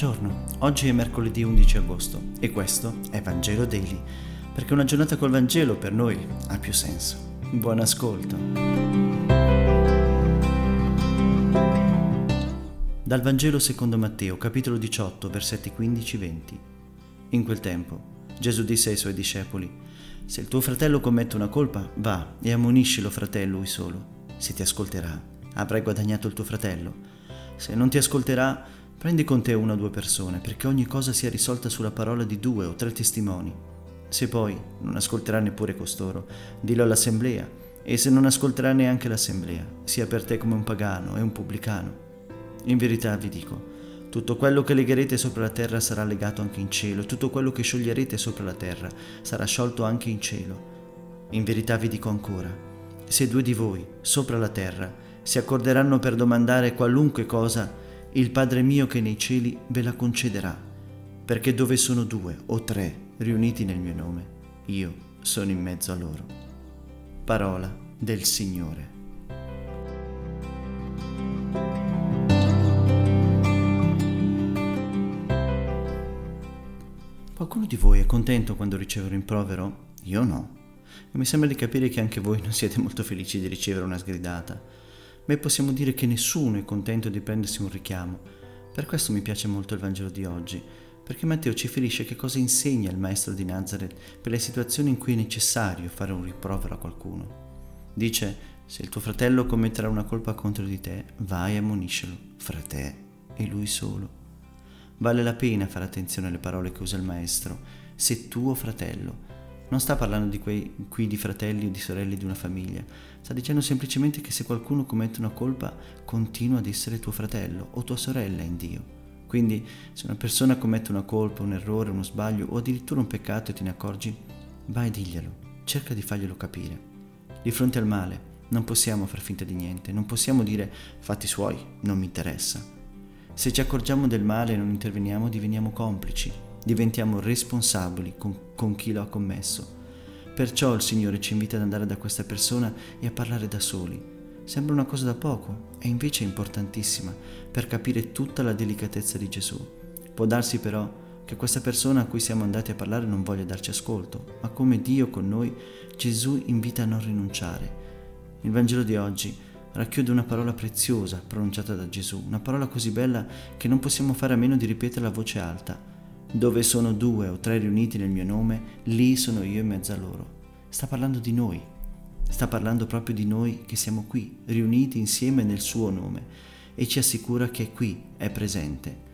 Buongiorno, oggi è mercoledì 11 agosto e questo è Vangelo Daily, perché una giornata col Vangelo per noi ha più senso. Buon ascolto. Dal Vangelo secondo Matteo, capitolo 18, versetti 15-20. In quel tempo Gesù disse ai suoi discepoli, Se il tuo fratello commette una colpa, va e ammoniscilo fratello lui solo. Se ti ascolterà, avrai guadagnato il tuo fratello. Se non ti ascolterà, Prendi con te una o due persone, perché ogni cosa sia risolta sulla parola di due o tre testimoni. Se poi non ascolterà neppure costoro, dillo all'assemblea, e se non ascolterà neanche l'assemblea, sia per te come un pagano e un pubblicano. In verità vi dico, tutto quello che legherete sopra la terra sarà legato anche in cielo, tutto quello che scioglierete sopra la terra sarà sciolto anche in cielo. In verità vi dico ancora, se due di voi, sopra la terra, si accorderanno per domandare qualunque cosa, il Padre mio che nei cieli ve la concederà, perché dove sono due o tre riuniti nel mio nome, io sono in mezzo a loro. Parola del Signore. Qualcuno di voi è contento quando riceve un rimprovero? Io no. E mi sembra di capire che anche voi non siete molto felici di ricevere una sgridata ma possiamo dire che nessuno è contento di prendersi un richiamo. Per questo mi piace molto il Vangelo di oggi, perché Matteo ci ferisce che cosa insegna il maestro di Nazareth per le situazioni in cui è necessario fare un rimprovero a qualcuno. Dice, se il tuo fratello commetterà una colpa contro di te, vai e ammoniscelo, fra te e lui solo. Vale la pena fare attenzione alle parole che usa il maestro, se tuo fratello, non sta parlando di quei qui di fratelli o di sorelle di una famiglia, sta dicendo semplicemente che se qualcuno commette una colpa continua ad essere tuo fratello o tua sorella in Dio. Quindi se una persona commette una colpa, un errore, uno sbaglio o addirittura un peccato e te ne accorgi, vai e diglielo, cerca di farglielo capire. Di fronte al male non possiamo far finta di niente, non possiamo dire fatti suoi, non mi interessa. Se ci accorgiamo del male e non interveniamo diveniamo complici diventiamo responsabili con, con chi lo ha commesso. Perciò il Signore ci invita ad andare da questa persona e a parlare da soli. Sembra una cosa da poco, e invece è importantissima per capire tutta la delicatezza di Gesù. Può darsi però che questa persona a cui siamo andati a parlare non voglia darci ascolto, ma come Dio con noi, Gesù invita a non rinunciare. Il Vangelo di oggi racchiude una parola preziosa pronunciata da Gesù, una parola così bella che non possiamo fare a meno di ripeterla a voce alta. Dove sono due o tre riuniti nel mio nome, lì sono io in mezzo a loro. Sta parlando di noi, sta parlando proprio di noi che siamo qui, riuniti insieme nel suo nome, e ci assicura che qui è presente.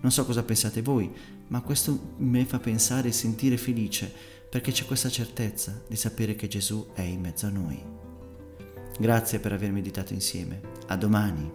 Non so cosa pensate voi, ma questo mi fa pensare e sentire felice, perché c'è questa certezza di sapere che Gesù è in mezzo a noi. Grazie per aver meditato insieme. A domani.